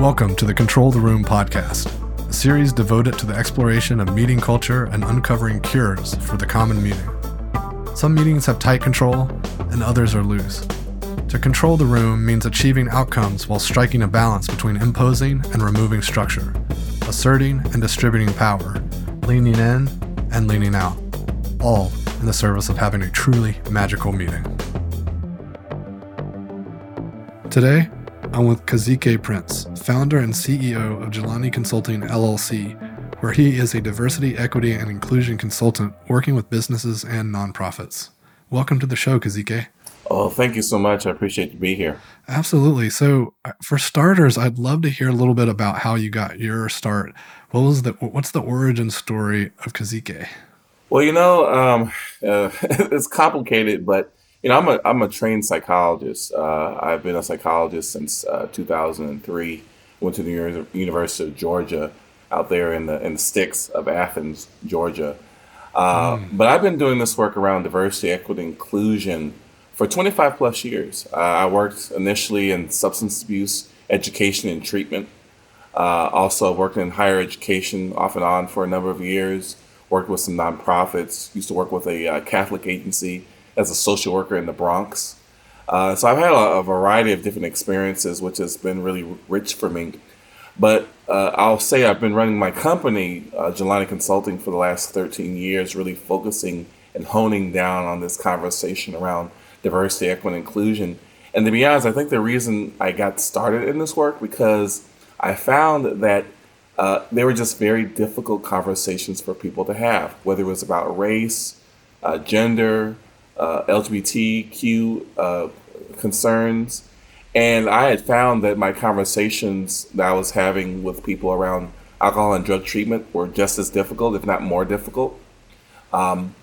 Welcome to the Control the Room podcast, a series devoted to the exploration of meeting culture and uncovering cures for the common meeting. Some meetings have tight control, and others are loose. To control the room means achieving outcomes while striking a balance between imposing and removing structure, asserting and distributing power, leaning in and leaning out, all in the service of having a truly magical meeting. Today, I'm with Kazique Prince, founder and CEO of Jelani Consulting LLC, where he is a diversity, equity, and inclusion consultant working with businesses and nonprofits. Welcome to the show, Kazique. Oh, thank you so much. I appreciate you being here. Absolutely. So, uh, for starters, I'd love to hear a little bit about how you got your start. What was the what's the origin story of Kazique? Well, you know, um, uh, it's complicated, but you know, I'm a I'm a trained psychologist. Uh, I've been a psychologist since uh, 2003. Went to the University of Georgia, out there in the in the sticks of Athens, Georgia. Mm. But I've been doing this work around diversity, equity, inclusion for 25 plus years. Uh, I worked initially in substance abuse education and treatment. Uh, also worked in higher education off and on for a number of years. Worked with some nonprofits. Used to work with a Catholic agency as a social worker in the Bronx. Uh, so I've had a, a, variety of different experiences, which has been really rich for me. But uh, I'll say I've been running my company, uh, Jelani Consulting, for the last 13 years, really focusing and honing down on this conversation around diversity, equity, and inclusion. And to be honest, I think the reason I got started in this work because I found that uh, they were just very difficult conversations for people to have, whether it was about race, uh, gender, uh, LGBTQ uh, concerns. And I had found that my conversations that I was having with people around alcohol and drug treatment were just as difficult, if not more difficult. Um,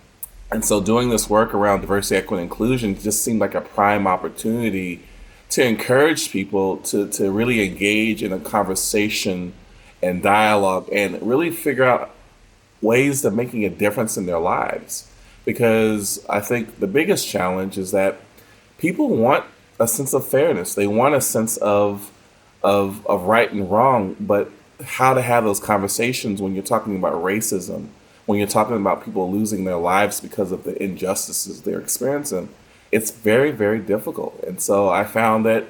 and so doing this work around diversity, equity, and inclusion just seemed like a prime opportunity to encourage people to, to really engage in a conversation and dialogue and really figure out ways of making a difference in their lives because I think the biggest challenge is that people want a sense of fairness. They want a sense of of of right and wrong, but how to have those conversations when you're talking about racism, when you're talking about people losing their lives because of the injustices they're experiencing, it's very very difficult. And so I found that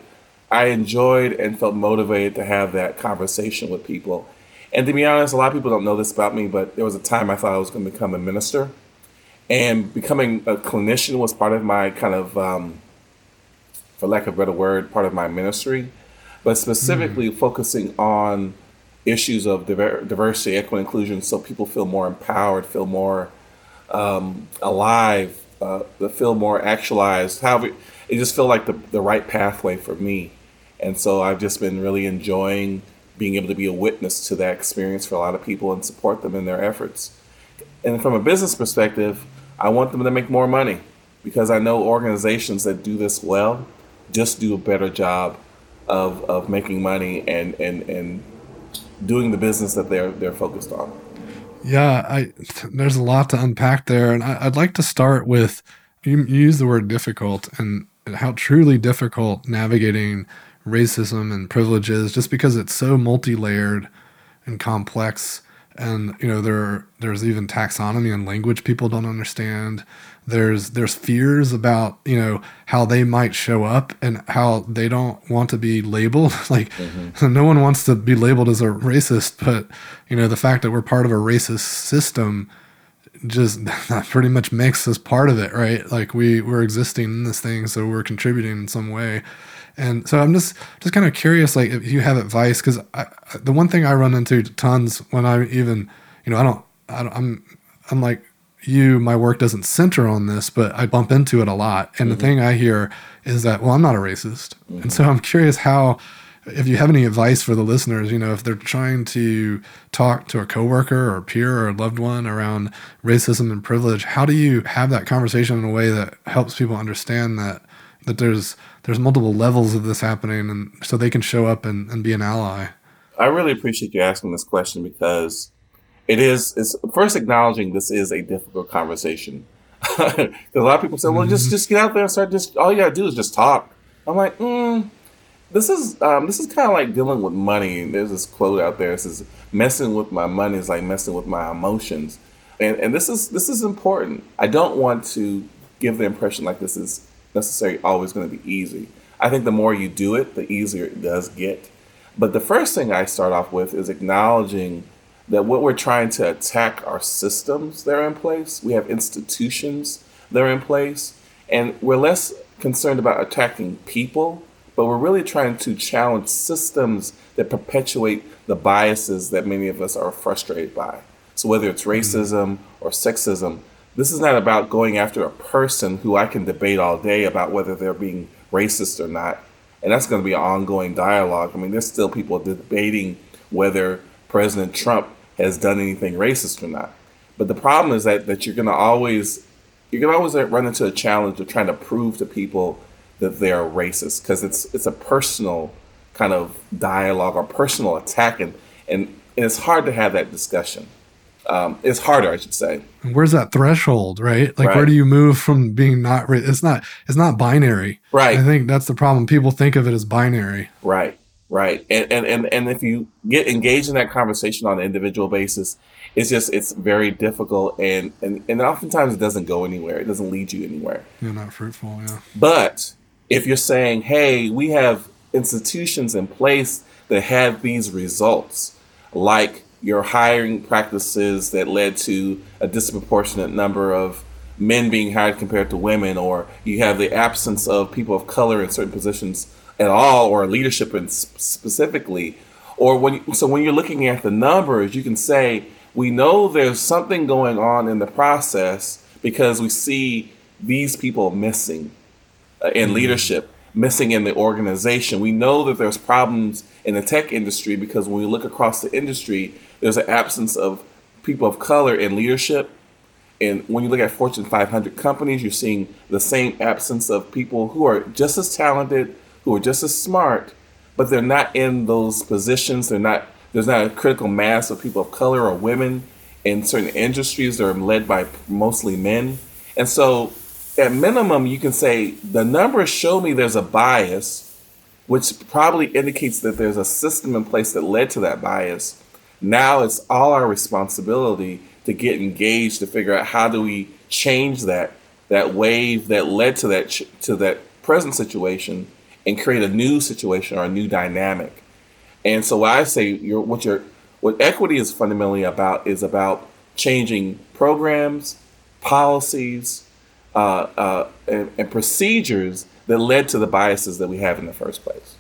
I enjoyed and felt motivated to have that conversation with people. And to be honest, a lot of people don't know this about me, but there was a time I thought I was going to become a minister and becoming a clinician was part of my kind of um, for lack of a better word part of my ministry. But specifically mm-hmm. focusing on issues of diver- diversity equity inclusion so people feel more empowered feel more um, alive uh, feel more actualized. However it just feel like the, the right pathway for me. And so i've just been really enjoying being able to be a witness to that experience for a lot of people and support them in their efforts. And from a business perspective I want them to make more money because I know organizations that do this well just do a better job of, of making money and, and, and doing the business that they're they're focused on. Yeah, I there's a lot to unpack there, and I, would like to start with you, you use the word difficult and how truly difficult navigating racism and privileges, just because it's so multi-layered and complex and you know there there's even taxonomy and language people don't understand. There's there's fears about you know how they might show up and how they don't want to be labeled. Like mm-hmm. no one wants to be labeled as a racist but you know the fact that we're part of a racist system just that pretty much makes us part of it right? Like we we're existing in this thing so we're contributing in some way and so I'm just just kind of curious, like if you have advice, because the one thing I run into tons when I even, you know, I don't, I don't I'm I'm like you, my work doesn't center on this, but I bump into it a lot. And mm-hmm. the thing I hear is that, well, I'm not a racist, mm-hmm. and so I'm curious how. If you have any advice for the listeners, you know, if they're trying to talk to a coworker or a peer or a loved one around racism and privilege, how do you have that conversation in a way that helps people understand that that there's there's multiple levels of this happening and so they can show up and, and be an ally i really appreciate you asking this question because it is it's first acknowledging this is a difficult conversation because a lot of people say well mm-hmm. just just get out there and start just all you gotta do is just talk i'm like mm, this is um, this is kind of like dealing with money. There's this quote out there. It says, "Messing with my money is like messing with my emotions," and and this is this is important. I don't want to give the impression like this is necessarily always going to be easy. I think the more you do it, the easier it does get. But the first thing I start off with is acknowledging that what we're trying to attack are systems that are in place. We have institutions that are in place, and we're less concerned about attacking people but we're really trying to challenge systems that perpetuate the biases that many of us are frustrated by. So whether it's mm-hmm. racism or sexism, this is not about going after a person who I can debate all day about whether they're being racist or not. And that's going to be an ongoing dialogue. I mean, there's still people debating whether President Trump has done anything racist or not. But the problem is that, that you're going to always you're going to always run into a challenge of trying to prove to people that they're racist because it's it's a personal kind of dialogue or personal attack and and, and it's hard to have that discussion um, it's harder i should say. Where's that threshold right? Like right. where do you move from being not it's not it's not binary. Right. I think that's the problem. People think of it as binary. Right right. And and and, and if you get engaged in that conversation on an individual basis it's just it's very difficult and and, and oftentimes it doesn't go anywhere. It doesn't lead you anywhere. You're not fruitful yeah. But if you're saying, hey, we have institutions in place that have these results, like your hiring practices that led to a disproportionate number of men being hired compared to women, or you have the absence of people of color in certain positions at all, or leadership in specifically, or when you, so when you're looking at the numbers, you can say we know there's something going on in the process because we see these people missing uh, in mm-hmm. leadership missing in the organization. We know that there's problems in the tech industry because when we look across the industry, there's an absence of people of color in leadership. And when you look at Fortune 500 companies, you're seeing the same absence of people who are just as talented, who are just as smart, but they're not in those positions. They're not. There's not a critical mass of people of color or women in certain industries that are led by mostly men. And so at minimum, you can say the numbers show me there's a bias, which probably indicates that there's a system in place that led to that bias. Now it's all our responsibility to get engaged to figure out how do we change that that wave that led to that to that present situation and create a new situation or a new dynamic. And so I say what you're what equity is fundamentally about is about changing programs, policies, uh, uh, and, and procedures that led to the biases that we have in the first place.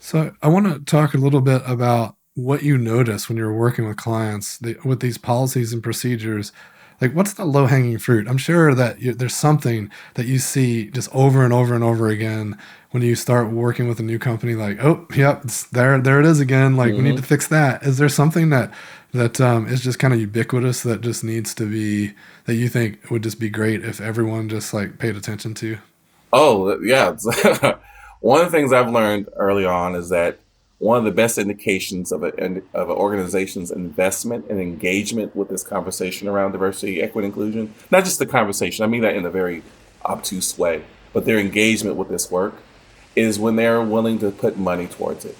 So I want to talk a little bit about what you notice when you're working with clients the, with these policies and procedures. Like, what's the low hanging fruit? I'm sure that you, there's something that you see just over and over and over again when you start working with a new company. Like, oh, yep, there, there it is again. Like, mm-hmm. we need mm-hmm. to fix that. Is there something that that um, is just kind of ubiquitous that just needs to be that you think would just be great if everyone just like paid attention to? Oh yeah, one of the things I've learned early on is that one of the best indications of, a, of an organization's investment and engagement with this conversation around diversity, equity, inclusion, not just the conversation, I mean that in a very obtuse way, but their engagement with this work is when they're willing to put money towards it.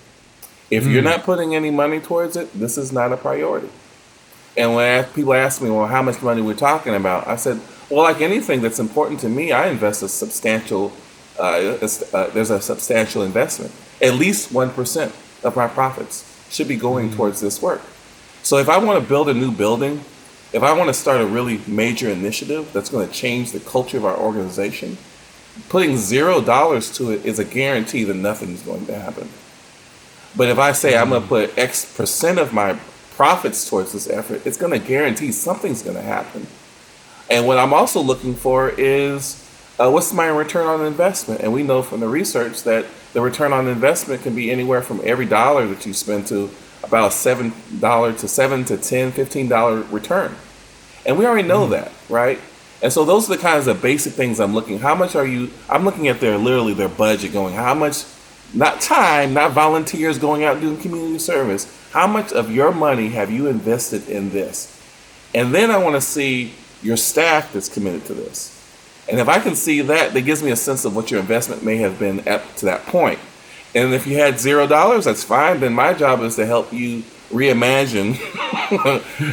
If mm. you're hmm. not putting any money towards it, this is not a priority. And when people ask me, well, how much money we're talking about, I said, well, like anything that's important to me, I invest a substantial, uh, uh, there's a substantial investment. At least 1% of my profits should be going mm. towards this work. So if I want to build a new building, if I want to start a really major initiative that's going to change the culture of our organization, putting zero dollars to it is a guarantee that nothing's going to happen. But if I say I'm going to put X percent of my profits towards this effort, it's going to guarantee something's going to happen. And what I'm also looking for is uh, what's my return on investment? And we know from the research that the return on investment can be anywhere from every dollar that you spend to about a seven dollar to seven to ten, fifteen dollar return. And we already know mm-hmm. that, right? And so those are the kinds of basic things I'm looking. How much are you? I'm looking at their literally their budget, going how much not time, not volunteers going out doing community service. How much of your money have you invested in this? And then I want to see your staff that's committed to this. And if I can see that, that gives me a sense of what your investment may have been up to that point. And if you had zero dollars, that's fine. Then my job is to help you reimagine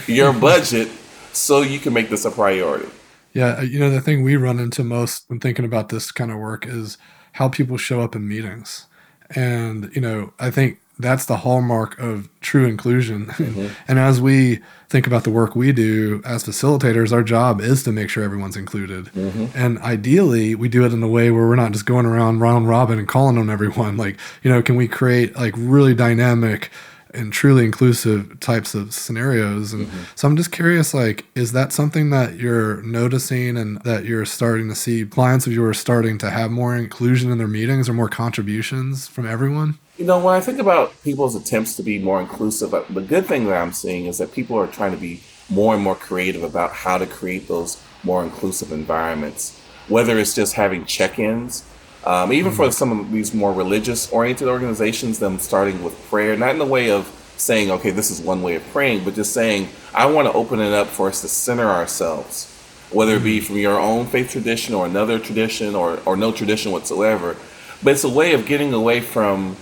your budget so you can make this a priority. Yeah, uh, you know, the thing we run into most when thinking about this kind of work is how people show up in meetings. And, you know, I think that's the hallmark of true inclusion. Mm-hmm. and as we think about the work we do as facilitators, our job is to make sure everyone's included. Mm-hmm. And ideally, we do it in a way where we're not just going around round robin and calling on everyone. Like, you know, can we create like really dynamic and truly inclusive types of scenarios and mm-hmm. so i'm just curious like is that something that you're noticing and that you're starting to see clients of yours starting to have more inclusion in their meetings or more contributions from everyone you know when i think about people's attempts to be more inclusive uh, the good thing that i'm seeing is that people are trying to be more and more creative about how to create those more inclusive environments whether it's just having check-ins um, even mm-hmm. for some of these more religious oriented organizations, them starting with prayer, not in the way of saying, okay, this is one way of praying, but just saying, I want to open it up for us to center ourselves, whether it be mm-hmm. from your own faith tradition or another tradition or, or no tradition whatsoever. But it's a way of getting away from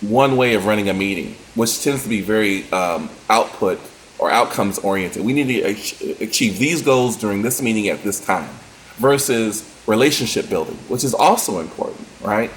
one way of running a meeting, which tends to be very um, output or outcomes oriented. We need to achieve these goals during this meeting at this time versus relationship building, which is also important, right?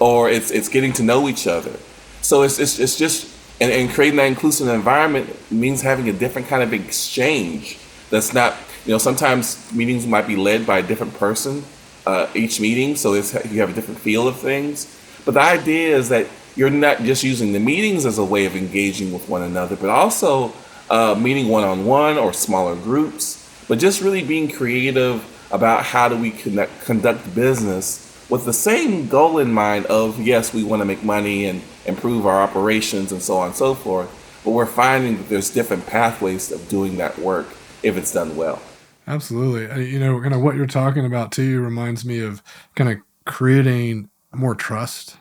Or it's it's getting to know each other. So it's it's, it's just and, and creating that inclusive environment means having a different kind of exchange. That's not you know sometimes meetings might be led by a different person uh, each meeting, so it's you have a different feel of things. But the idea is that you're not just using the meetings as a way of engaging with one another, but also uh, meeting one on one or smaller groups, but just really being creative about how do we connect, conduct business with the same goal in mind of yes we want to make money and improve our operations and so on and so forth but we're finding that there's different pathways of doing that work if it's done well. Absolutely. Uh, you know kind of what you're talking about too reminds me of kind of creating more trust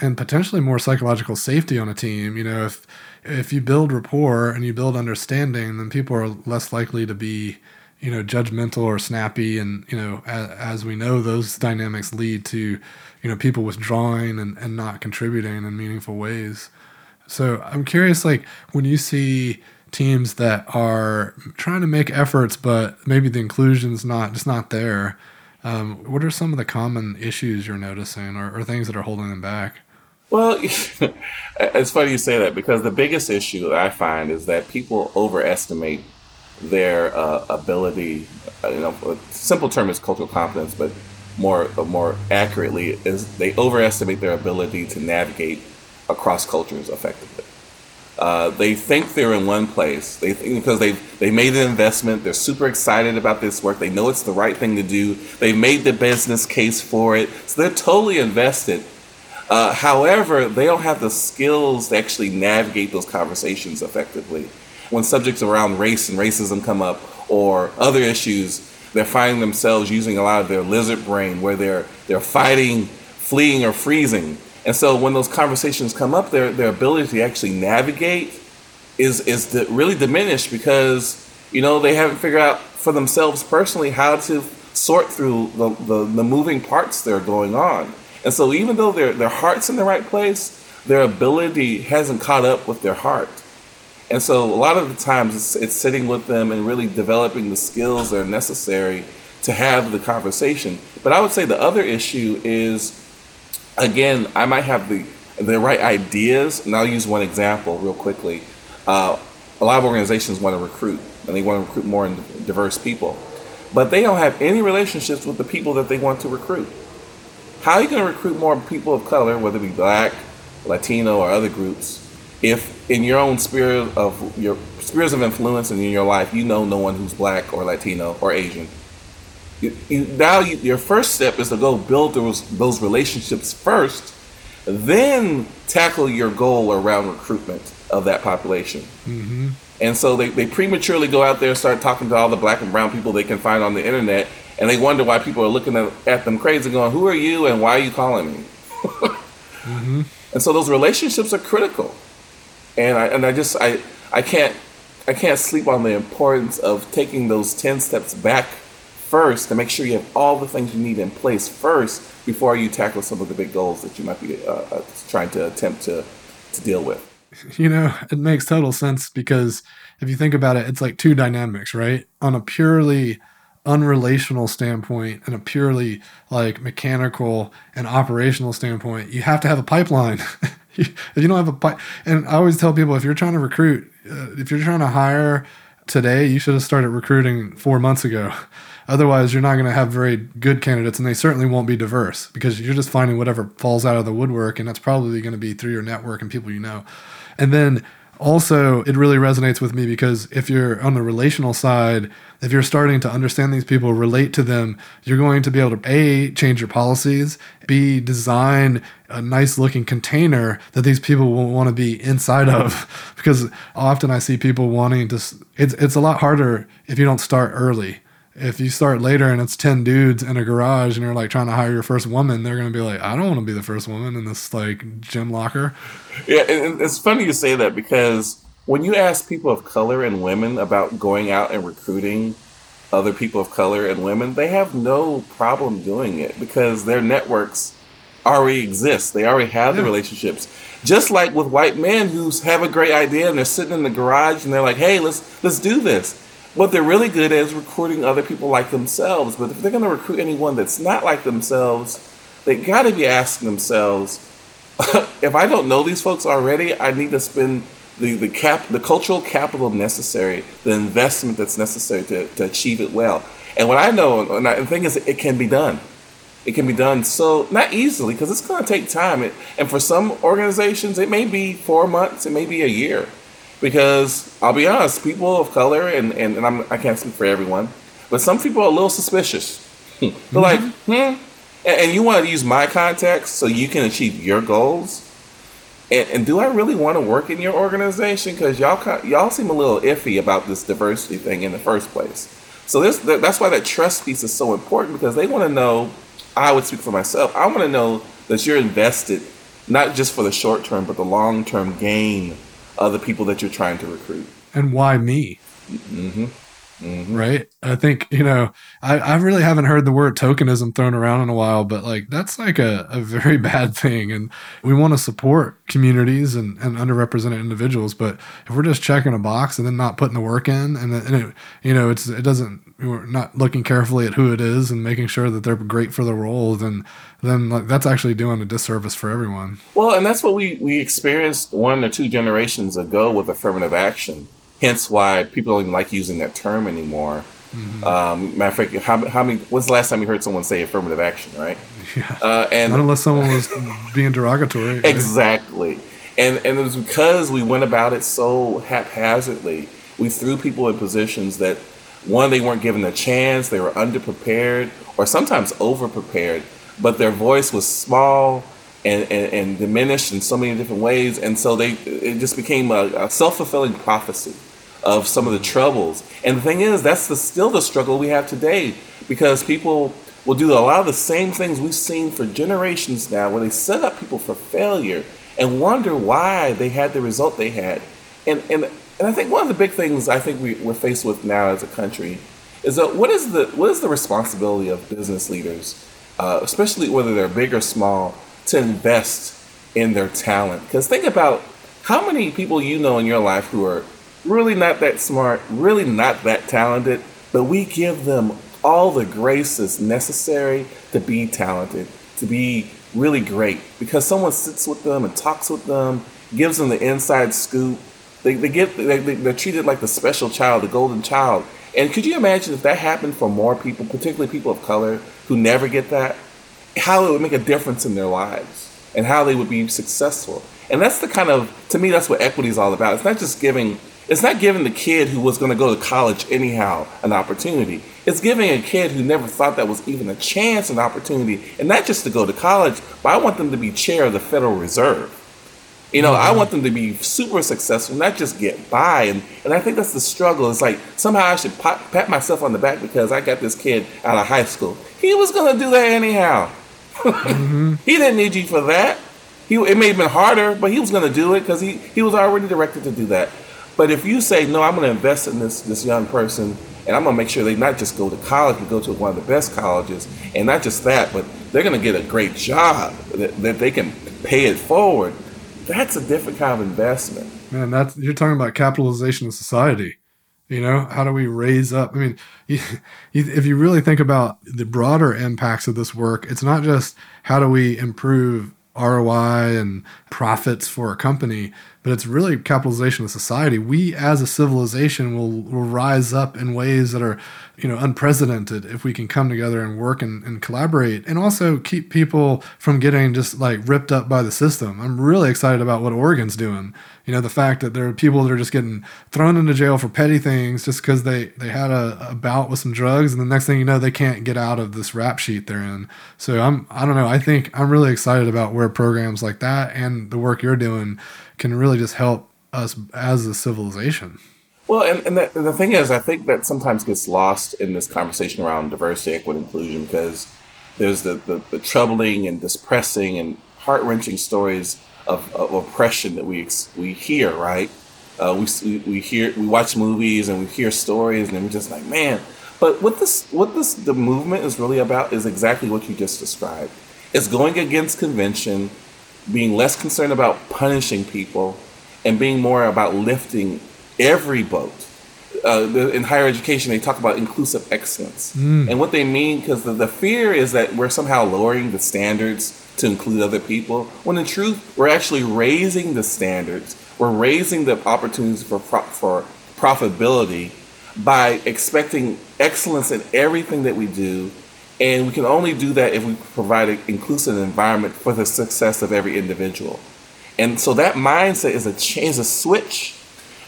and potentially more psychological safety on a team. You know if if you build rapport and you build understanding then people are less likely to be you know judgmental or snappy. And you know as, as, we know those dynamics lead to you know people withdrawing and, and not contributing in meaningful ways. So i'm curious like when you see teams that are trying to make efforts but maybe the inclusion's not just not there um, what are some of the common issues you're noticing or, or things that are holding them back well, it's funny you say that because the biggest issue that I find is that people overestimate their uh, ability. Uh, you know, a simple term is cultural competence, but more more accurately is they overestimate their ability to navigate across cultures effectively. Uh, they think they're in one place. They think because they they made an investment. They're super excited about this work. They know it's the right thing to do. They've made the business case for it, so they're totally invested. Uh, however, they don't have the skills to actually navigate those conversations effectively when subjects around race and racism come up or other issues, they're finding themselves using a lot of their lizard brain where they're they're fighting, fleeing, or freezing. And so when those conversations come up, their their ability to actually navigate is is really diminished because you know they haven't figured out for themselves personally how to sort through the, the, the moving parts that are going on. And so even though their their heart's in the right place, their ability hasn't caught up with their heart. And so a lot of the times it's, it's sitting with them and really developing the skills that are necessary to have the conversation. But I would say the other issue is, again, I might have the the right ideas, and I'll use one example real quickly. Uh, a lot of organizations want to recruit, and they want to recruit more diverse people, but they don't have any relationships with the people that they want to recruit. How are you going to recruit more people of color, whether it be black, Latino, or other groups, if in your own sphere of your spheres of influence and in your life you know no one who's black or latino or asian you, you, now you, your first step is to go build those those relationships first then tackle your goal around recruitment of that population mm-hmm. and so they, they prematurely go out there and start talking to all the black and brown people they can find on the internet and they wonder why people are looking at, at them crazy going who are you and why are you calling me mm-hmm. and so those relationships are critical and I and I just I I can't I can't sleep on the importance of taking those ten steps back first to make sure you have all the things you need in place first before you tackle some of the big goals that you might be uh, uh, trying to attempt to, to deal with. You know, it makes total sense because if you think about it, it's like two dynamics, right? On a purely unrelational standpoint and a purely like mechanical and operational standpoint, you have to have a pipeline. if you don't have a pipe, and I always tell people if you're trying to recruit, uh, if you're trying to hire today, you should have started recruiting four months ago. Otherwise, you're not going to have very good candidates, and they certainly won't be diverse because you're just finding whatever falls out of the woodwork, and that's probably going to be through your network and people you know. And then also, it really resonates with me because if you're on the relational side, if you're starting to understand these people, relate to them, you're going to be able to A, change your policies, B, design a nice looking container that these people will want to be inside of. Because often I see people wanting to, it's, it's a lot harder if you don't start early if you start later and it's 10 dudes in a garage and you're like trying to hire your first woman they're going to be like i don't want to be the first woman in this like gym locker. Yeah and it's funny you say that because when you ask people of color and women about going out and recruiting other people of color and women they have no problem doing it because their networks already exist. They already have yeah. the relationships. Just like with white men who have a great idea and they're sitting in the garage and they're like hey let's let's do this what they're really good at is recruiting other people like themselves. But if they're going to recruit anyone that's not like themselves, they got to be asking themselves, if I don't know these folks already, I need to spend the, the cap the cultural capital necessary, the investment that's necessary to, to achieve it well. And what I know, and, I, the thing is, it can be done. It can be done so not easily because it's going to take time. It, and for some organizations, it may be four months, it may be a year because I'll be honest, people of color and and, and I'm, I can't speak for everyone, but some people are a little suspicious. They're mm-hmm. like, hmm, and, and, you want to use my context so you can achieve your goals. And, and do I really want to work in your organization? Because y'all y'all seem a little iffy about this diversity thing in the first place. So this that's why that trust piece is so important because they want to know. I would speak for myself. I want to know that you're invested, not just for the short term, but the long term gain other people that you're trying to recruit. And why me? Mm-hmm. Mm-hmm. Right. I think, you know, I, I really haven't heard the word tokenism thrown around in a while, but like that's like a, a very bad thing. And we want to support communities and, and underrepresented individuals. But if we're just checking a box and then not putting the work in and, and it, you know, it's, it doesn't, we're not looking carefully at who it is and making sure that they're great for the role, then then like, that's actually doing a disservice for everyone. Well, and that's what we we experienced one or two generations ago with affirmative action. Hence why people don't even like using that term anymore. Mm-hmm. Um, matter of fact, how, how many? When's the last time you heard someone say affirmative action? Right? Yeah. Uh, and not unless someone was being derogatory. Right? Exactly. And and it was because we went about it so haphazardly. We threw people in positions that one they weren't given a chance, they were underprepared, or sometimes overprepared but their voice was small and, and, and, diminished in so many different ways. And so they it just became a, a self fulfilling prophecy of some of the troubles. And the thing is, that's the, still the struggle we have today because people will do a lot of the same things we've seen for generations now, where they set up people for failure and wonder why they had the result they had. And, and, and I think one of the big things I think we, we're faced with now as a country is that what is the what is the responsibility of business leaders uh, especially whether they're big or small, to invest in their talent. Because think about how many people you know in your life who are really not that smart, really not that talented, but we give them all the graces necessary to be talented, to be really great. Because someone sits with them and talks with them, gives them the inside scoop. They, they get they, they're treated like the special child, the golden child. And could you imagine if that happened for more people, particularly people of color, who never get that, how it would make a difference in their lives and how they would be successful. And that's the kind of, to me, that's what equity is all about. It's not just giving, it's not giving the kid who was going to go to college anyhow an opportunity. It's giving a kid who never thought that was even a chance, an opportunity, and not just to go to college, but I want them to be chair of the Federal Reserve. You know, I want them to be super successful, not just get by. And, and I think that's the struggle. It's like somehow I should pat, pat myself on the back because I got this kid out of high school. He was going to do that anyhow. Mm-hmm. he didn't need you for that. He, it may have been harder, but he was going to do it because he, he was already directed to do that. But if you say, no, I'm going to invest in this, this young person and I'm gonna make sure they not just go to college, but go to one of the best colleges, and not just that, but they're gonna get a great job that, that they can pay it forward. That's a different kind of investment. Man, that's you're talking about capitalization of society. You know, how do we raise up? I mean, if you really think about the broader impacts of this work, it's not just how do we improve ROI and profits for a company, but it's really capitalization of society. We as a civilization will, will rise up in ways that are, you know, unprecedented if we can come together and work and, and collaborate and also keep people from getting just like ripped up by the system. I'm really excited about what Oregon's doing you know the fact that there are people that are just getting thrown into jail for petty things just because they they had a, a, bout with some drugs and the next thing you know they can't get out of this rap sheet they're in so i'm i don't know i think i'm really excited about where programs like that and the work you're doing can really just help us as a civilization well and, and, the, the thing is i think that sometimes gets lost in this conversation around diversity equity inclusion because there's the, the, the troubling and depressing and heart-wrenching stories of, of oppression that we we hear, right? Uh, we, we hear we watch movies and we hear stories and we're just like, man. But what this what this the movement is really about is exactly what you just described. It's going against convention, being less concerned about punishing people, and being more about lifting every boat. Uh, in higher education, they talk about inclusive excellence, mm. and what they mean because the, the fear is that we're somehow lowering the standards to include other people, when in truth, we're actually raising the standards. We're raising the opportunities for, for profitability by expecting excellence in everything that we do. And we can only do that if we provide an inclusive environment for the success of every individual. And so that mindset is a change, a switch.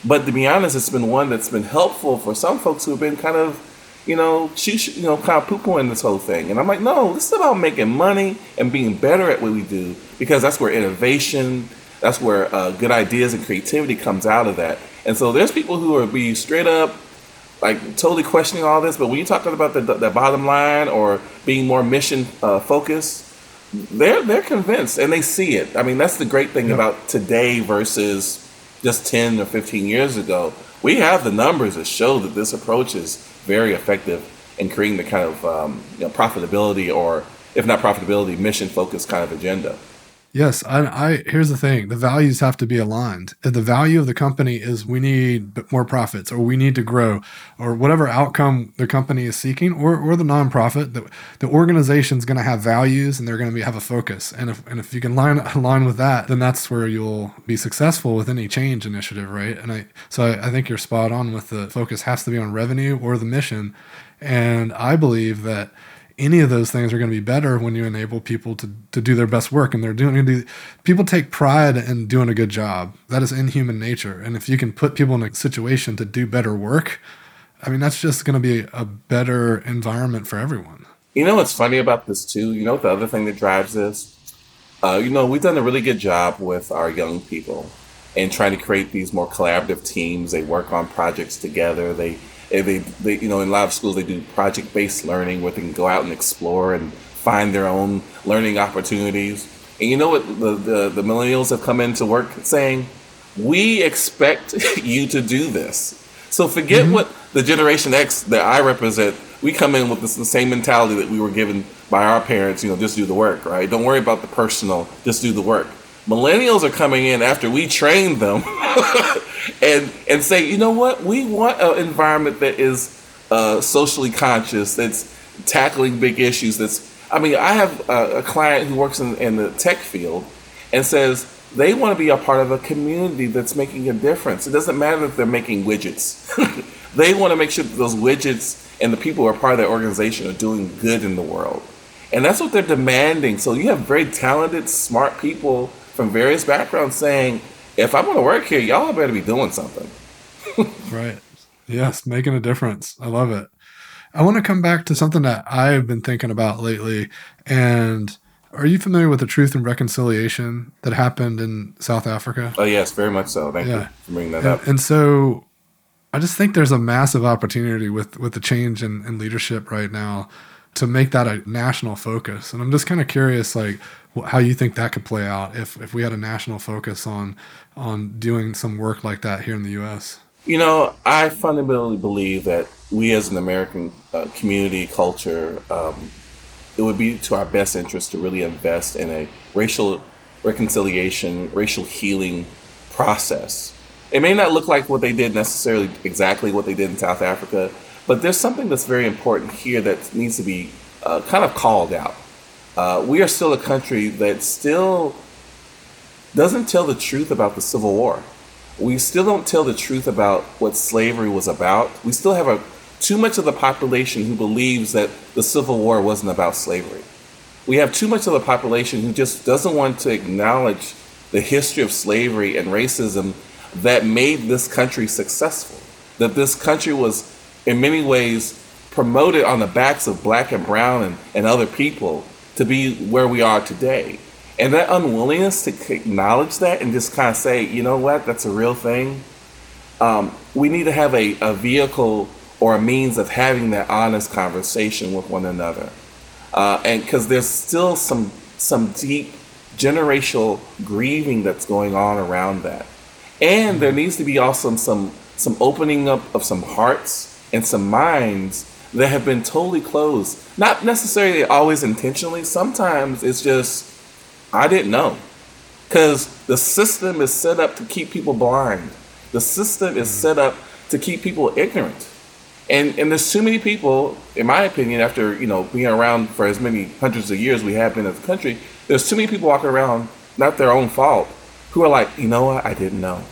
But to be honest, it's been one that's been helpful for some folks who have been kind of you know, you know, kind of poo pooing this whole thing. And I'm like, no, this is about making money and being better at what we do because that's where innovation, that's where uh, good ideas and creativity comes out of that. And so there's people who are being straight up, like totally questioning all this. But when you're talking about the, the, the bottom line or being more mission uh, focused, they're they're convinced and they see it. I mean, that's the great thing yep. about today versus just 10 or 15 years ago. We have the numbers that show that this approach is very effective in creating the kind of um, you know, profitability or, if not profitability, mission focused kind of agenda. Yes, I, I, here's the thing: the values have to be aligned. If the value of the company is we need more profits, or we need to grow, or whatever outcome the company is seeking, or or the nonprofit, the, the organization is going to have values and they're going to have a focus. And if and if you can line align with that, then that's where you'll be successful with any change initiative, right? And I so I, I think you're spot on with the focus has to be on revenue or the mission, and I believe that any of those things are going to be better when you enable people to, to do their best work and they're doing people take pride in doing a good job. That is in human nature. And if you can put people in a situation to do better work i mean that's just going to be a better environment for everyone. You know what's funny about this too? You know the other thing that drives this? Uh, you know we've done a really good job with our young people and trying to create these more collaborative teams. They work on projects together. They they, they, you know, in a lot of schools they do project-based learning where they can go out and explore and find their own learning opportunities. And you know what the, the, the millennials have come into work saying? We expect you to do this. So forget mm-hmm. what the Generation X that I represent. We come in with this, the same mentality that we were given by our parents. You know, just do the work, right? Don't worry about the personal. Just do the work. Millennials are coming in after we trained them and and say, you know what, we want an environment that is uh, socially conscious, that's tackling big issues. That's I mean, I have a, a client who works in, in the tech field and says they want to be a part of a community that's making a difference. It doesn't matter if they're making widgets. they want to make sure that those widgets and the people who are part of their organization are doing good in the world. And that's what they're demanding. So you have very talented, smart people from various backgrounds saying, if I'm going to work here, y'all better be doing something. right. Yes, making a difference. I love it. I want to come back to something that I've been thinking about lately. And are you familiar with the Truth and Reconciliation that happened in South Africa? Oh, yes, very much so. Thank yeah. you for bringing that and, up. And so I just think there's a massive opportunity with, with the change in, in leadership right now to make that a national focus. And I'm just kind of curious, like, how you think that could play out if, if we had a national focus on on doing some work like that here in the U.S. You know, I fundamentally believe that we as an American uh, community culture, um, it would be to our best interest to really invest in a racial reconciliation, racial healing process. It may not look like what they did necessarily exactly what they did in South Africa, but there's something that's very important here that needs to be uh, kind of called out. Uh, we are still a country that still doesn't tell the truth about the Civil War we still don't tell the truth about what slavery was about. We still have a too much of the population who believes that the Civil War wasn't about slavery. We have too much of the population who just doesn't want to acknowledge the history of slavery and racism that made this country successful. That this country was, in many ways, promoted on the backs of black and brown and, and other people to be where we are today. And that unwillingness to acknowledge that and just kind of say, you know what, that's a real thing. Um, we need to have a, a vehicle or a means of having that honest conversation with one another. Uh, and because there's still some some deep generational grieving that's going on around that. And there needs to be also some some opening up of some hearts and some minds that have been totally closed. Not necessarily always intentionally. Sometimes it's just I didn't know. Because the system is set up to keep people blind. The system is mm-hmm. set up to keep people ignorant. And and there's too many people, in my opinion, after you know being around for as many hundreds of years we have been as a country, there's too many people walking around, not their own fault, who are like, you know what, I didn't know.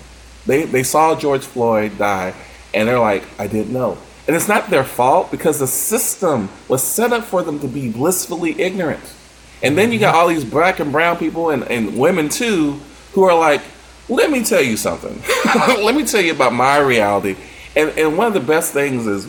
They they saw George Floyd die, and they're like, I didn't know. And it's not their fault because the system was set up for them to be blissfully ignorant. And then you got all these black and brown people and, and women too who are like, let me tell you something. let me tell you about my reality. And, and one of the best things is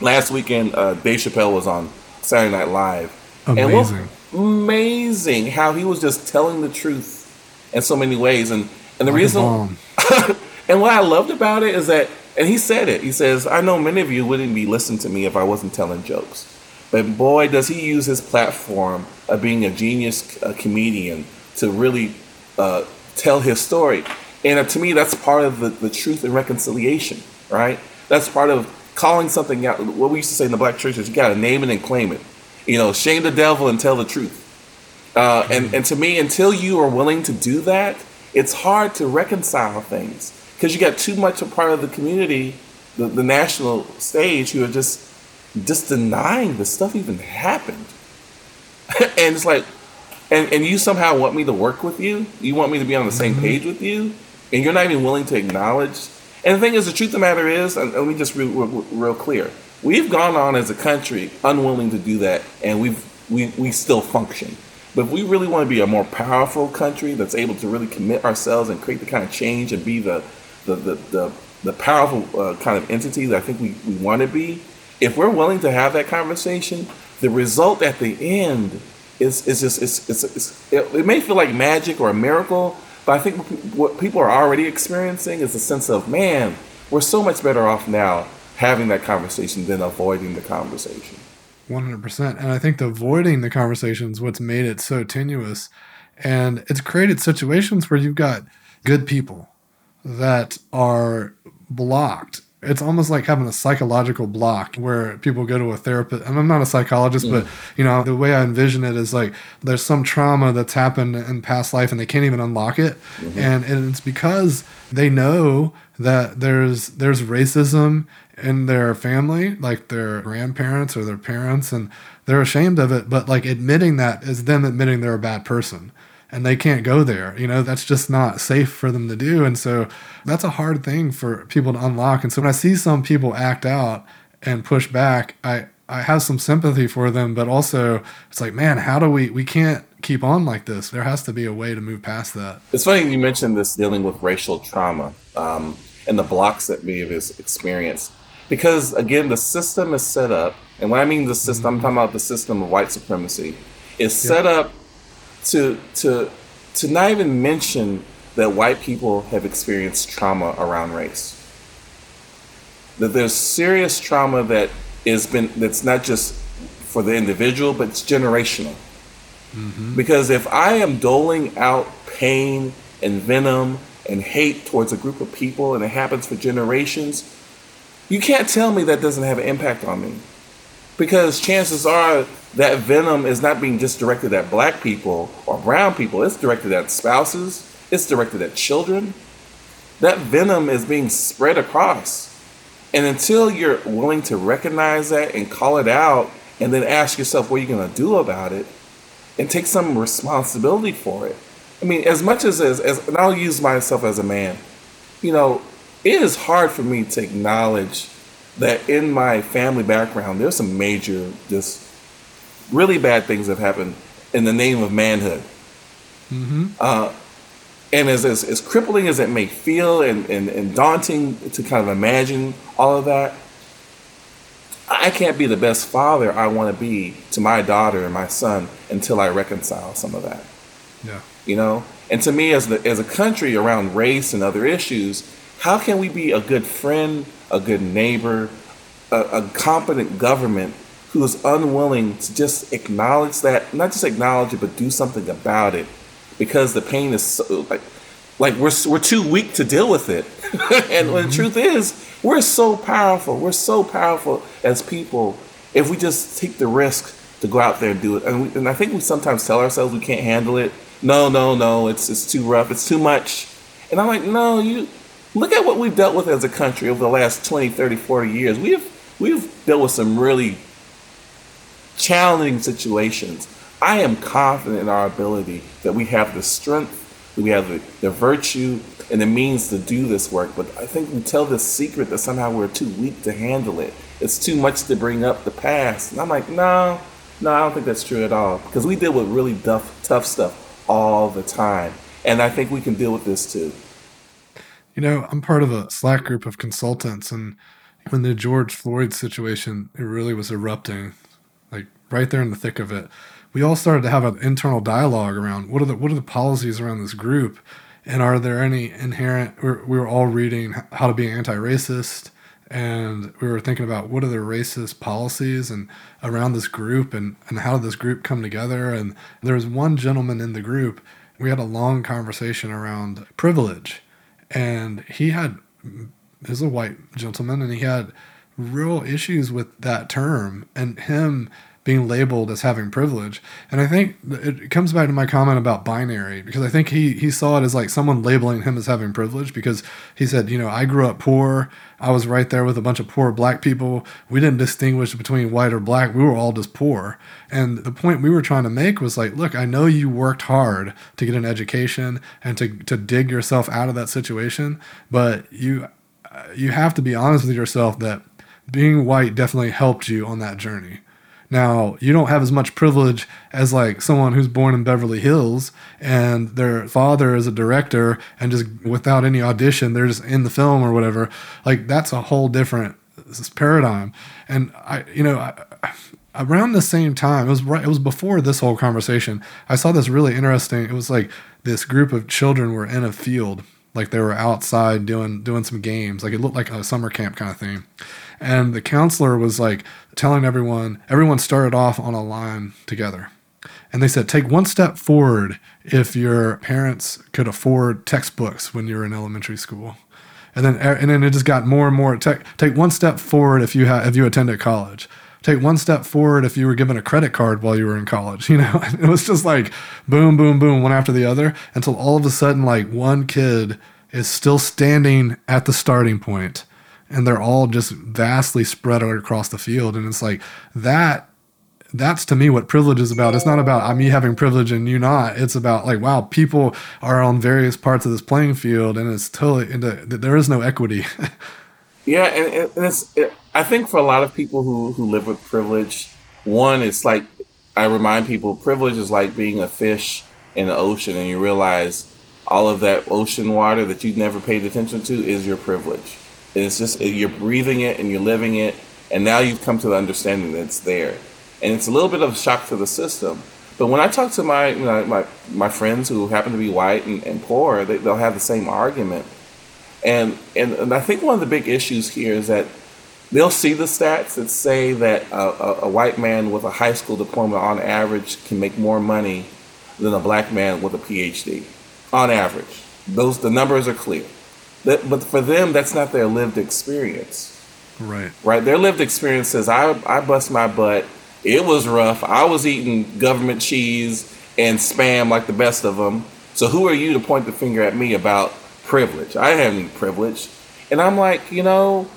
last weekend, uh, Dave Chappelle was on Saturday Night Live. Amazing. amazing how he was just telling the truth in so many ways. And, and the like reason, and what I loved about it is that, and he said it, he says, I know many of you wouldn't be listening to me if I wasn't telling jokes. But boy, does he use his platform of being a genius comedian to really uh, tell his story. And uh, to me, that's part of the, the truth and reconciliation, right? That's part of calling something out. What we used to say in the black church is you got to name it and claim it. You know, shame the devil and tell the truth. Uh, and, and to me, until you are willing to do that, it's hard to reconcile things because you got too much a part of the community, the, the national stage, who are just just denying the stuff even happened. and it's like, and, and you somehow want me to work with you? You want me to be on the same mm-hmm. page with you? And you're not even willing to acknowledge. And the thing is, the truth of the matter is, and let me just be real, real, real clear. We've gone on as a country unwilling to do that, and we've we, we still function. But if we really want to be a more powerful country that's able to really commit ourselves and create the kind of change and be the the the, the, the powerful uh, kind of entity that I think we, we want to be, if we're willing to have that conversation, the result at the end is is just it's, it's, it's it, it, may feel like magic or a miracle, but I think what people are already experiencing is a sense of man, we're so much better off now having that conversation than avoiding the conversation. One hundred percent, and I think the avoiding the conversation is what's made it so tenuous, and it's created situations where you've got good people that are blocked. It's almost like having a psychological block where people go to a therapist. And i'm not a psychologist yeah. but you know the way i envision it is like there's some trauma that's happened in past life and they can't even unlock it. Mm-hmm. and, and it's because they know that there's there's racism in their family like their grandparents or their parents and they're ashamed of it. But like admitting that is them admitting they're a bad person and they can't go there. You know, that's just not safe for them to do. And so that's a hard thing for people to unlock. And so when I see some people act out and push back, I, I have some sympathy for them, but also it's like, man, how do we, we can't keep on like this. There has to be a way to move past that. It's funny you mentioned this dealing with racial trauma um, and the blocks that we have experienced. Because again, the system is set up, and when I mean the system, mm-hmm. I'm talking about the system of white supremacy, is set up to to to not even mention that white people have experienced trauma around race. That there's serious trauma that is been that's not just for the individual, but it's generational. Mm-hmm. Because if I am doling out pain and venom and hate towards a group of people and it happens for generations, you can't tell me that doesn't have an impact on me. Because chances are that venom is not being just directed at black people or brown people, it's directed at spouses, it's directed at children. That venom is being spread across. And until you're willing to recognize that and call it out and then ask yourself what you're going to do about it and take some responsibility for it. I mean, as much as, as, as and I'll use myself as a man, you know, it is hard for me to acknowledge that in my family background, there's some major, just really bad things that have happened in the name of manhood. Mm-hmm. Uh, and as, as, as crippling as it may feel and, and, and daunting to kind of imagine all of that, I can't be the best father I want to be to my daughter and my son until I reconcile some of that. Yeah. You know? And to me, as, the, as a country around race and other issues, how can we be a good friend, a good neighbor, a, a competent government who is unwilling to just acknowledge that, not just acknowledge it, but do something about it because the pain is so, like, like we're, we're too weak to deal with it. and mm-hmm. the truth is, we're so powerful. We're so powerful as people if we just take the risk to go out there and do it. And, we, and I think we sometimes tell ourselves we can't handle it. No, no, no, it's, it's too rough. It's too much. And I'm like, no, you look at what we've dealt with as a country over the last 20, 30, 40 years. We've, we've dealt with some really challenging situations. I am confident in our ability that we have the strength, that we have the, the virtue, and the means to do this work. But I think we tell this secret that somehow we're too weak to handle it. It's too much to bring up the past. And I'm like, no, no, I don't think that's true at all. Because we deal with really tough, tough stuff all the time. And I think we can deal with this too. You know, I'm part of a Slack group of consultants, and when the George Floyd situation, it really was erupting, like right there in the thick of it. We all started to have an internal dialogue around what are the what are the policies around this group, and are there any inherent? We were all reading how to be anti-racist, and we were thinking about what are the racist policies and around this group, and and how did this group come together? And there was one gentleman in the group. We had a long conversation around privilege, and he had is a white gentleman, and he had real issues with that term. And him being labeled as having privilege. And I think it comes back to my comment about binary because I think he he saw it as like someone labeling him as having privilege because he said, you know, I grew up poor. I was right there with a bunch of poor black people. We didn't distinguish between white or black. We were all just poor. And the point we were trying to make was like, look, I know you worked hard to get an education and to to dig yourself out of that situation, but you uh, you have to be honest with yourself that being white definitely helped you on that journey now, you don't have as much privilege as like someone who's born in Beverly Hills and their father is a director and just without any audition, they're just in the film or whatever. Like that's a whole different paradigm. And I, you know, I, around the same time, it was right, it was before this whole conversation. I saw this really interesting. It was like this group of children were in a field, like they were outside doing doing some games. Like it looked like a summer camp kind of thing and the counselor was like telling everyone, everyone started off on a line together. And they said, take one step forward if your parents could afford textbooks when you were in elementary school. And then, er, and then it just got more and more. Take, take one step forward if you have, if you attended college. Take one step forward if you were given a credit card while you were in college. You know, it was just like boom, boom, boom, one after the other until all of a sudden, like one kid is still standing at the starting point and they're all just vastly spread across the field. And it's like that that's to me what privilege is about. It's not about I'm me having privilege and you not. It's about like, wow, people are on various parts of this playing field, and it's totally into, there is no equity. yeah, and, and it's it, I think for a lot of people who who live with privilege, one it's like I remind people privilege is like being a fish in the ocean, and you realize all of that ocean water that you've never paid attention to is your privilege it's just you're breathing it and you're living it, and now you've come to the understanding that it's there, and it's a little bit of a shock to the system. But when I talk to my you know, my my friends who happen to be white and, and poor, they, they'll have the same argument, and, and and I think one of the big issues here is that they'll see the stats that say that a, a, a, white man with a high school diploma on average can make more money than a black man with a PhD on average. Those the numbers are clear. That, but for them, that's not their lived experience. Right. Right. Their lived experience I, I bust my butt. It was rough. I was eating government cheese and spam like the best of them. So who are you to point the finger at me about privilege? I have any privilege. And I'm like, you know,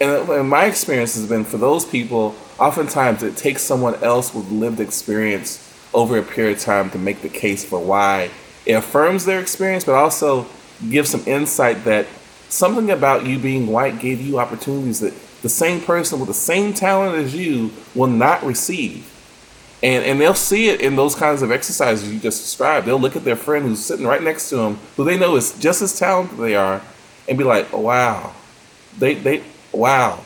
and, and my experience has been for those people, oftentimes it takes someone else with lived experience over a period of time to make the case for why it affirms their experience, but also gives some insight that something about you being white gave you opportunities that the same person with the same talent as you will not receive. And, and they'll see it in those kinds of exercises you just described. They'll look at their friend who's sitting right next to them, who they know is just as talented they are, and be like, "Wow, they they wow."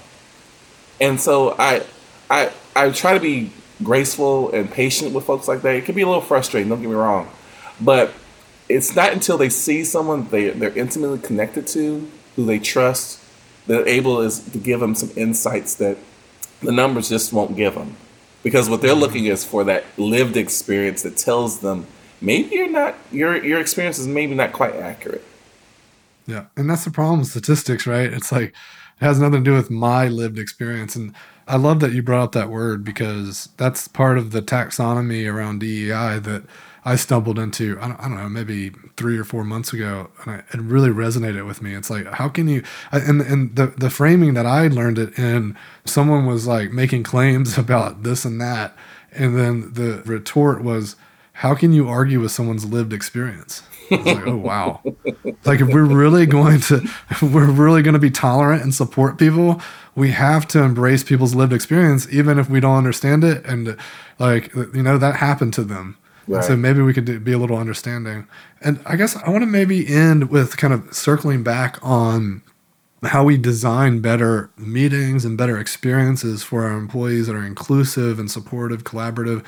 And so I I I try to be graceful and patient with folks like that. It can be a little frustrating. Don't get me wrong, but it's not until they see someone they they're intimately connected to, who they trust, they're able is to give them some insights that the numbers just won't give them, because what they're looking is for that lived experience that tells them maybe you're not your your experience is maybe not quite accurate. Yeah, and that's the problem with statistics, right? It's like it has nothing to do with my lived experience and I love that you brought up that word because that's part of the taxonomy around DEI that I stumbled into, I don't, I don't, know, maybe three or four months ago, and I, it really resonated with me. It's like, how can you, and, and the, the framing that I learned it in, someone was like making claims about this and that. And then the retort was, how can you argue with someone's lived experience? like, oh wow! like if we're really going to, we're really going to be tolerant and support people, we have to embrace people's lived experience, even if we don't understand it. And like you know that happened to them. Right. So maybe we could do, be a little understanding. And I guess I want to maybe end with kind of circling back on how we design better meetings and better experiences for our employees that are inclusive and supportive, collaborative.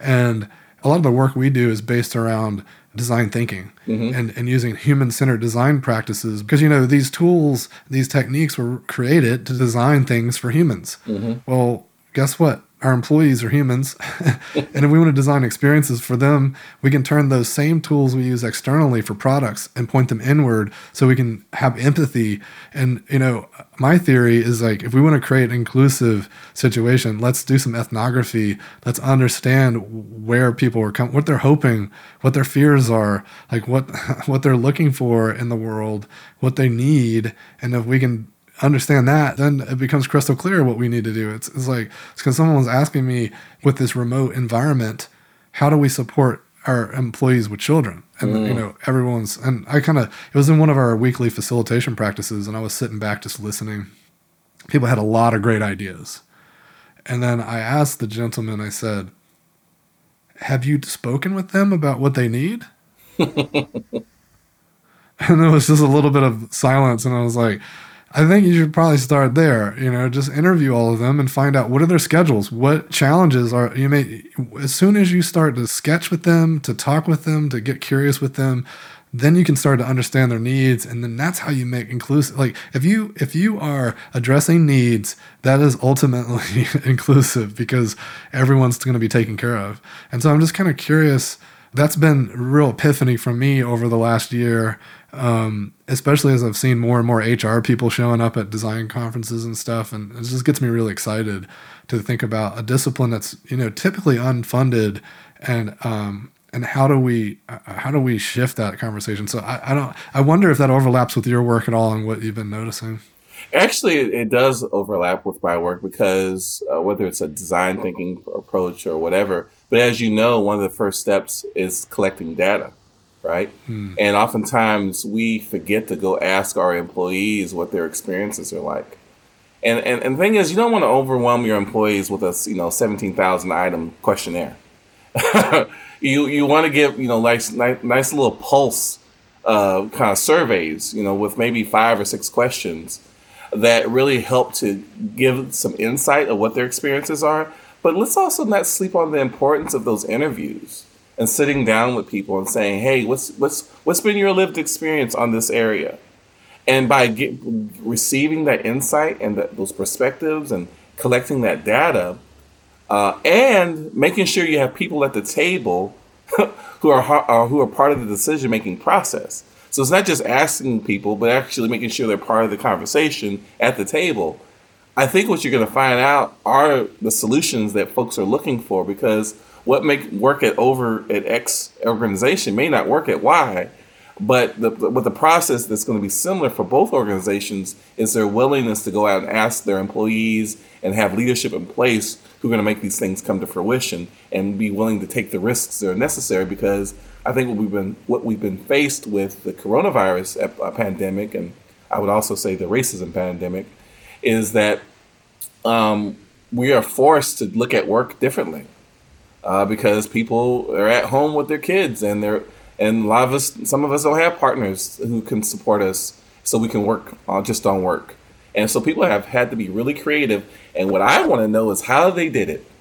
And a lot of the work we do is based around design thinking mm-hmm. and, and using human centered design practices because you know these tools these techniques were created to design things for humans mm-hmm. well guess what our employees are humans and if we want to design experiences for them we can turn those same tools we use externally for products and point them inward so we can have empathy. And you know my theory is like if we want to create an inclusive situation let's do some ethnography. Let's understand where people are coming what they're hoping what their fears are like what what they're looking for in the world what they need. And if we can understand that, then it becomes crystal clear what we need to do. It's, it's like, it's because someone was asking me with this remote environment, how do we support our employees with children? And, mm. you know, everyone's, and I kind of, it was in one of our weekly facilitation practices, and I was sitting back just listening. People had a lot of great ideas. And then I asked the gentleman, I said, Have you spoken with them about what they need? and there was just a little bit of silence. And I was like, I think you should probably start there. You know, just interview all of them and find out what are their schedules, what challenges are you may. As soon as you start to sketch with them, to talk with them, to get curious with them, then you can start to understand their needs, and then that's how you make inclusive. Like if you if you are addressing needs, that is ultimately inclusive because everyone's going to be taken care of. And so I'm just kind of curious. That's been real epiphany for me over the last year um, especially as I've seen more and more HR people showing up at design conferences and stuff, and it just gets me really excited to think about a discipline that's you know typically unfunded, and um, and how do we uh, how do we shift that conversation? So I, I don't I wonder if that overlaps with your work at all and what you've been noticing. Actually, it does overlap with my work because uh, whether it's a design thinking approach or whatever, but as you know, one of the first steps is collecting data right? Hmm. And oftentimes we forget to go ask our employees what their experiences are like. And, and, and the thing is, you don't want to overwhelm your employees with a you know seventeen thousand item questionnaire. you you want to give you know nice nice, nice little pulse uh, kind of surveys, you know, with maybe five or six questions that really help to give some insight of what their experiences are. But let's also not sleep on the importance of those interviews and sitting down with people and saying, "Hey, what's what's what's been your lived experience on this area?" And by get, receiving that insight and those perspectives and collecting that data, uh, and making sure you have people at the table who are uh, who are part of the decision making process. So it's not just asking people, but actually making sure they're part of the conversation at the table. I think what you're going to find out are the solutions that folks are looking for because what make work at over at X organization may not work at Y, but the but the process that's going to be similar for both organizations is their willingness to go out and ask their employees and have leadership in place who are going to make these things come to fruition and be willing to take the risks that are necessary because I think what we've been what we've been faced with the coronavirus uh, pandemic and I would also say the racism pandemic is that um, we are forced to look at work differently uh, because people are at home with their kids and they're and a lot of us some of us don't have partners who can support us so we can work on just on work. And so people have had to be really creative. And what i want to know is how they did it.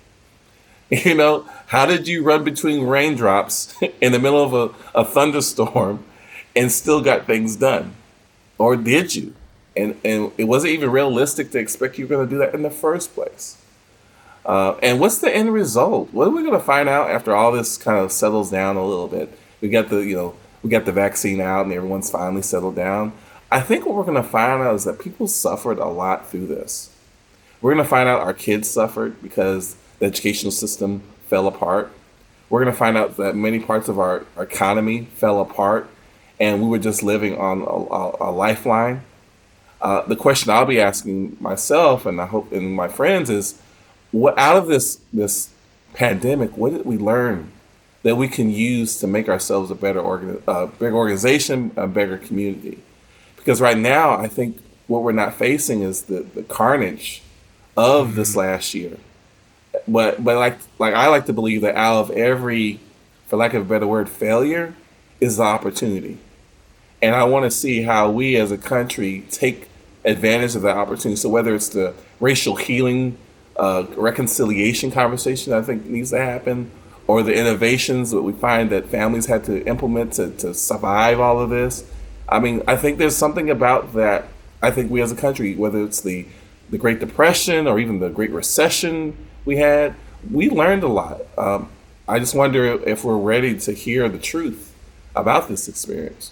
You know how did you run between raindrops in the middle of a, a thunderstorm and still got things done? Or did you? And and it wasn't even realistic to expect you were going to do that in the first place uh, and what's the end result what are we going to find out after all this kind of settles down a little bit we got the you know we got the vaccine out and everyone's finally settled down. I think what we're going to find out is that people suffered a lot through this. We're going to find out our kids suffered because the educational system fell apart. We're going to find out that many parts of our, our economy fell apart and we were just living on a, a, a lifeline. Uh, the question I'll be asking myself and I hope and my friends is what out of this this pandemic, what did we learn that we can use to make ourselves a better organ, uh, bigger organization, a better community. Because right now, I think what we're not facing is the, the carnage of mm-hmm. this last year. But but like like I like to believe that out of every, for lack of a better word, failure is the opportunity. And I want to see how we as a country take advantage of that opportunity. So whether it's the racial healing, uh, reconciliation conversation I think needs to happen, or the innovations that we find that families had to implement to, to survive all of this. I mean, I think there's something about that. I think we as a country, whether it's the, the Great Depression or even the Great Recession we had, we learned a lot. Um, I just wonder if we're ready to hear the truth about this experience.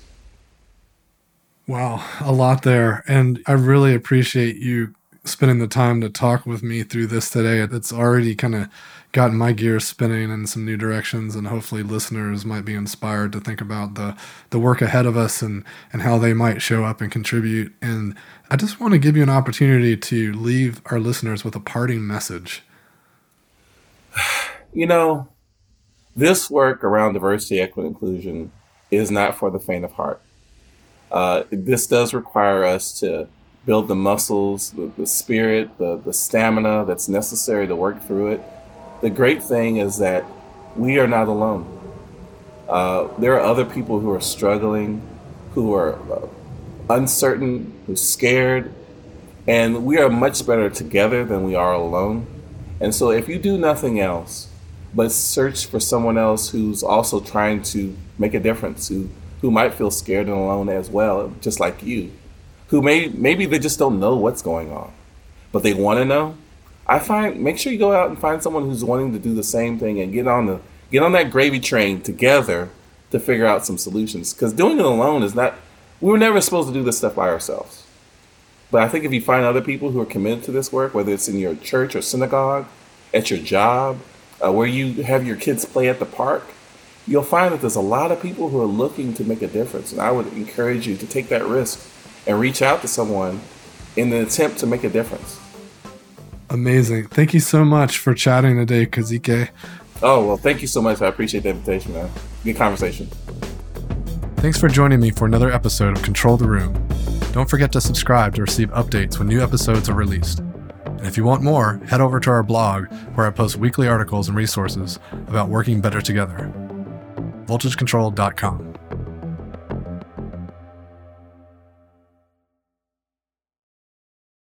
Wow, a lot there. And I really appreciate you spending the time to talk with me through this today. It's already kind of gotten my gears spinning in some new directions and hopefully listeners might be inspired to think about the the work ahead of us and and how they might show up and contribute and I just want to give you an opportunity to leave our listeners with a parting message. You know, this work around diversity, equity, inclusion is not for the faint of heart. Uh, this does require us to build the muscles, the, the spirit, the, the stamina that's necessary to work through it the great thing is that we are not alone. Uh, there are other people who are struggling, who are uh, uncertain, who's scared, and we are much better together than we are alone. And so, if you do nothing else but search for someone else who's also trying to make a difference, who who might feel scared and alone as well, just like you, who may maybe they just don't know what's going on, but they want to know I find make sure you go out and find someone who's wanting to do the same thing and get on the get on that gravy train together to figure out some solutions. Because doing it alone is not. We were never supposed to do this stuff by ourselves. But I think if you find other people who are committed to this work, whether it's in your church or synagogue, at your job, uh, where you have your kids play at the park, you'll find that there's a lot of people who are looking to make a difference. And I would encourage you to take that risk and reach out to someone in an attempt to make a difference. Amazing. Thank you so much for chatting today, Kazique. Oh, well, thank you so much. I appreciate the invitation, man. Good conversation. Thanks for joining me for another episode of Control the Room. Don't forget to subscribe to receive updates when new episodes are released. And if you want more, head over to our blog where I post weekly articles and resources about working better together. VoltageControl.com.